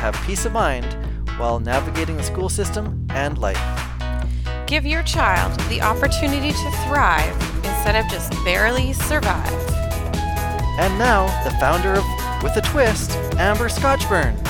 have peace of mind while navigating the school system and life. Give your child the opportunity to thrive instead of just barely survive. And now, the founder of With a Twist, Amber Scotchburn.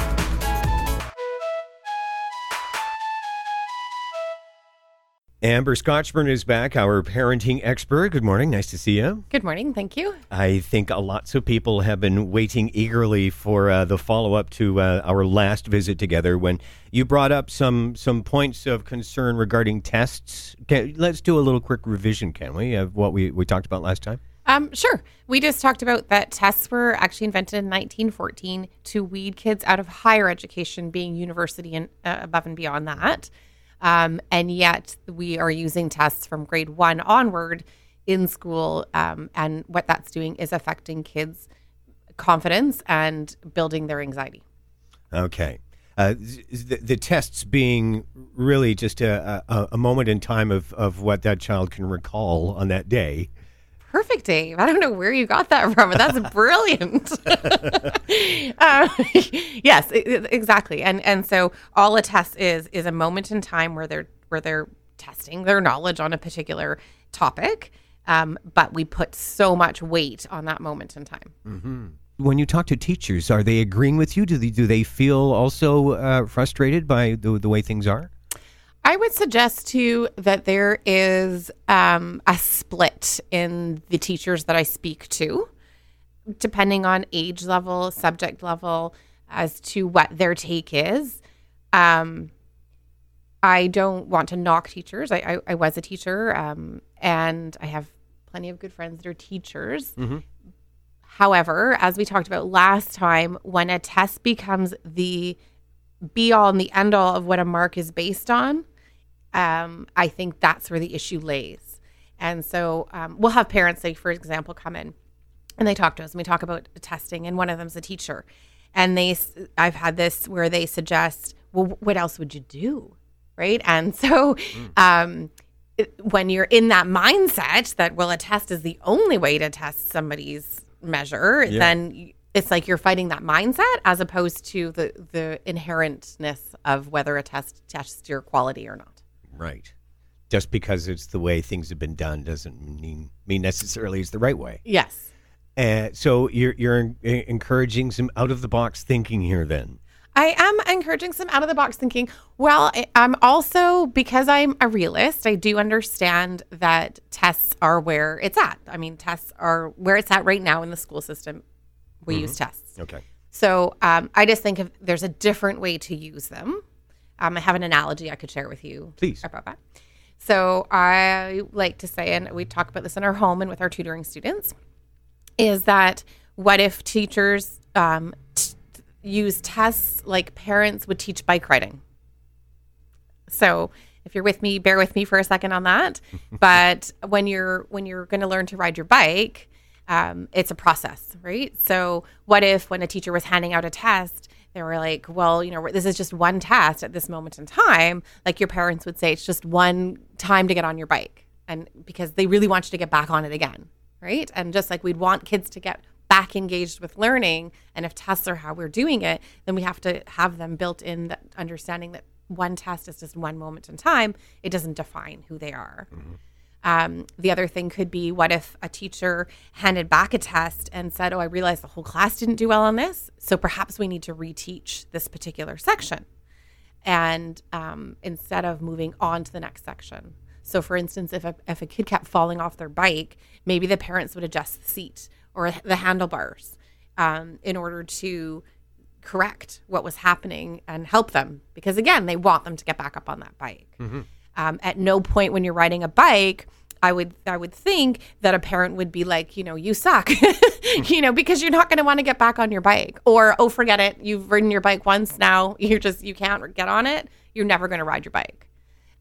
Amber Scotchburn is back, our parenting expert. Good morning. Nice to see you. Good morning. Thank you. I think lots of people have been waiting eagerly for uh, the follow up to uh, our last visit together when you brought up some some points of concern regarding tests. Can, let's do a little quick revision, can we, of what we, we talked about last time? Um, sure. We just talked about that tests were actually invented in 1914 to weed kids out of higher education, being university and uh, above and beyond that. Um, and yet we are using tests from grade one onward in school. Um, and what that's doing is affecting kids' confidence and building their anxiety. Okay. Uh, the, the, tests being really just a, a, a, moment in time of, of what that child can recall on that day perfect, Dave. I don't know where you got that from, but that's brilliant. uh, yes, exactly. And and so all a test is is a moment in time where they're where they're testing their knowledge on a particular topic. Um, but we put so much weight on that moment in time. Mm-hmm. When you talk to teachers, are they agreeing with you? Do they do they feel also uh, frustrated by the, the way things are? I would suggest too that there is um, a split in the teachers that I speak to, depending on age level, subject level, as to what their take is. Um, I don't want to knock teachers. I, I, I was a teacher, um, and I have plenty of good friends that are teachers. Mm-hmm. However, as we talked about last time, when a test becomes the be all and the end all of what a mark is based on, um, I think that's where the issue lays. And so um, we'll have parents, say, for example, come in and they talk to us and we talk about testing, and one of them's a teacher. And they, I've had this where they suggest, well, what else would you do? Right. And so, mm. um, when you're in that mindset that, well, a test is the only way to test somebody's measure, yeah. then it's like you're fighting that mindset as opposed to the the inherentness of whether a test tests your quality or not. Right. Just because it's the way things have been done doesn't mean mean necessarily it's the right way. Yes. Uh, so you're you're encouraging some out of the box thinking here then. I am encouraging some out of the box thinking. Well, I'm also because I'm a realist, I do understand that tests are where it's at. I mean, tests are where it's at right now in the school system. We mm-hmm. use tests. Okay. So um, I just think if there's a different way to use them. Um, I have an analogy I could share with you. Please. About that. So I like to say, and we talk about this in our home and with our tutoring students, is that what if teachers um, t- use tests like parents would teach bike riding? So if you're with me, bear with me for a second on that. but when you're when you're going to learn to ride your bike, um, it's a process, right? So what if when a teacher was handing out a test, they were like, well, you know, this is just one test at this moment in time. Like your parents would say, it's just one time to get on your bike. And because they really want you to get back on it again. Right. And just like we'd want kids to get back engaged with learning. And if tests are how we're doing it, then we have to have them built in that understanding that one test is just one moment in time. It doesn't define who they are. Mm-hmm. Um, the other thing could be what if a teacher handed back a test and said, Oh, I realized the whole class didn't do well on this. So perhaps we need to reteach this particular section. And um, instead of moving on to the next section. So, for instance, if a, if a kid kept falling off their bike, maybe the parents would adjust the seat or the handlebars um, in order to correct what was happening and help them. Because again, they want them to get back up on that bike. Mm-hmm. Um, at no point when you're riding a bike I would I would think that a parent would be like, you know, you suck, you know, because you're not going to want to get back on your bike, or oh, forget it, you've ridden your bike once now, you're just you can't get on it, you're never going to ride your bike.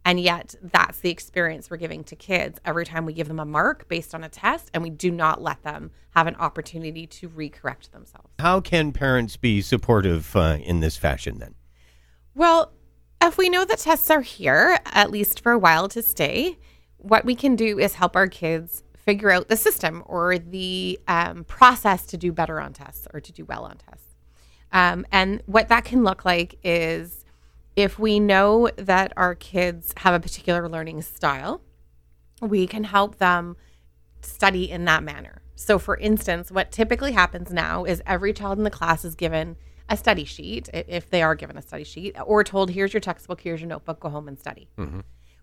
And yet, that's the experience we're giving to kids every time we give them a mark based on a test, and we do not let them have an opportunity to recorrect themselves. How can parents be supportive uh, in this fashion then? Well, if we know that tests are here, at least for a while to stay, what we can do is help our kids figure out the system or the um, process to do better on tests or to do well on tests. Um, and what that can look like is if we know that our kids have a particular learning style, we can help them study in that manner. So, for instance, what typically happens now is every child in the class is given a study sheet, if they are given a study sheet, or told, here's your textbook, here's your notebook, go home and study. Mm-hmm.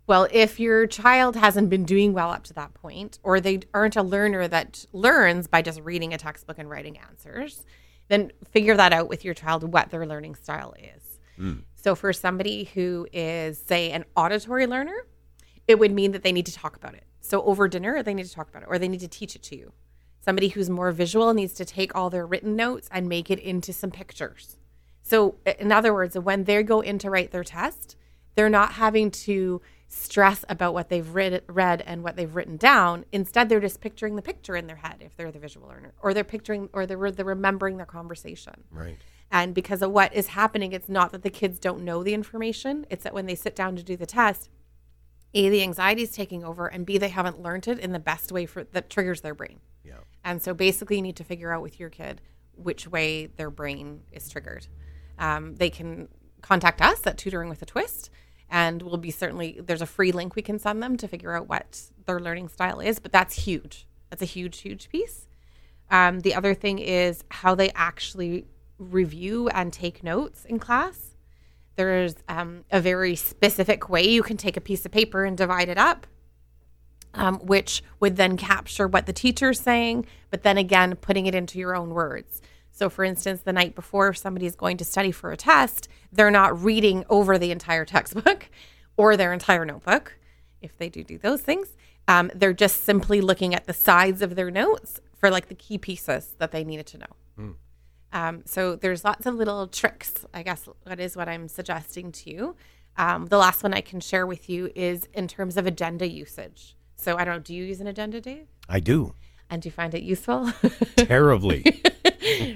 Well, if your child hasn't been doing well up to that point, or they aren't a learner that learns by just reading a textbook and writing answers, then figure that out with your child what their learning style is. Mm. So, for somebody who is, say, an auditory learner, it would mean that they need to talk about it. So, over dinner, they need to talk about it, or they need to teach it to you. Somebody who's more visual needs to take all their written notes and make it into some pictures. So, in other words, when they go in to write their test, they're not having to stress about what they've read, read and what they've written down. Instead, they're just picturing the picture in their head if they're the visual learner, or they're picturing, or they're, they're remembering their conversation. Right. And because of what is happening, it's not that the kids don't know the information, it's that when they sit down to do the test, A, the anxiety is taking over, and B, they haven't learned it in the best way for that triggers their brain. Yeah. And so basically, you need to figure out with your kid which way their brain is triggered. Um, they can contact us at Tutoring with a Twist and we'll be certainly there's a free link we can send them to figure out what their learning style is but that's huge. That's a huge huge piece. Um, the other thing is how they actually review and take notes in class. There's um, a very specific way you can take a piece of paper and divide it up um, which would then capture what the teacher's saying but then again putting it into your own words so, for instance, the night before somebody is going to study for a test, they're not reading over the entire textbook or their entire notebook. If they do do those things, um, they're just simply looking at the sides of their notes for like the key pieces that they needed to know. Mm. Um, so there's lots of little tricks. I guess that is what I'm suggesting to you. Um, the last one I can share with you is in terms of agenda usage. So I don't know. Do you use an agenda, Dave? I do. And do you find it useful? Terribly.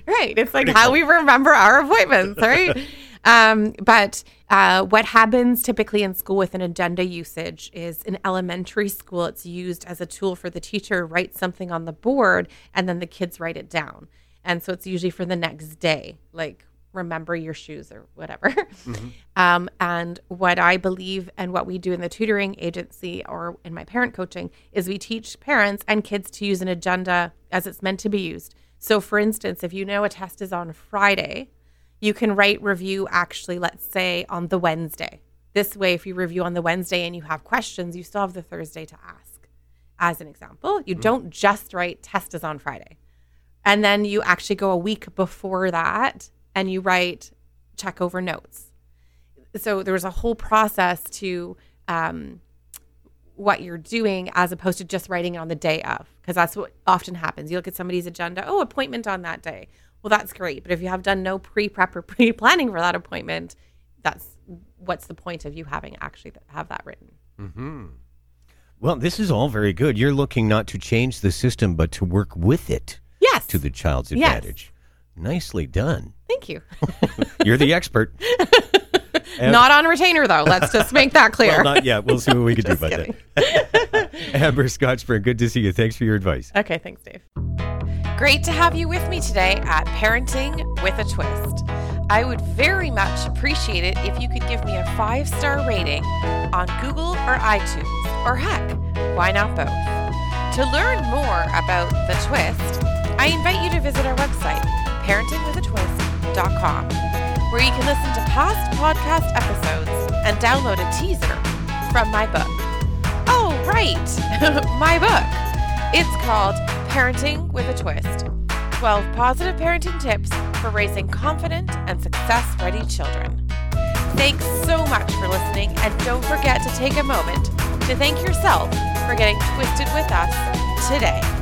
right. It's like how we remember our appointments, right? um, but uh, what happens typically in school with an agenda usage is in elementary school, it's used as a tool for the teacher to write something on the board and then the kids write it down. And so it's usually for the next day, like remember your shoes or whatever. Mm-hmm. Um, and what I believe and what we do in the tutoring agency or in my parent coaching is we teach parents and kids to use an agenda as it's meant to be used. So, for instance, if you know a test is on Friday, you can write review actually, let's say, on the Wednesday. This way, if you review on the Wednesday and you have questions, you still have the Thursday to ask. As an example, you mm-hmm. don't just write test is on Friday. And then you actually go a week before that and you write check over notes. So there was a whole process to um, what you're doing as opposed to just writing it on the day of, because that's what often happens. You look at somebody's agenda, oh, appointment on that day. Well, that's great. But if you have done no pre prep or pre planning for that appointment, that's what's the point of you having actually have that written? Mm-hmm. Well, this is all very good. You're looking not to change the system, but to work with it. Yes. To the child's advantage. Yes. Nicely done. Thank you. You're the expert. not on retainer though. Let's just make that clear. well, not yet. We'll see what we can do about kidding. that. Amber Scotchburn, good to see you. Thanks for your advice. Okay, thanks, Dave. Great to have you with me today at Parenting with a Twist. I would very much appreciate it if you could give me a five star rating on Google or iTunes, or heck, why not both? To learn more about The Twist, I invite you to visit our website, parentingwithatwist.com, where you can listen to past podcast episodes and download a teaser from my book. Oh, right, my book. It's called Parenting with a Twist 12 Positive Parenting Tips for Raising Confident and Success Ready Children. Thanks so much for listening, and don't forget to take a moment to thank yourself for getting twisted with us today.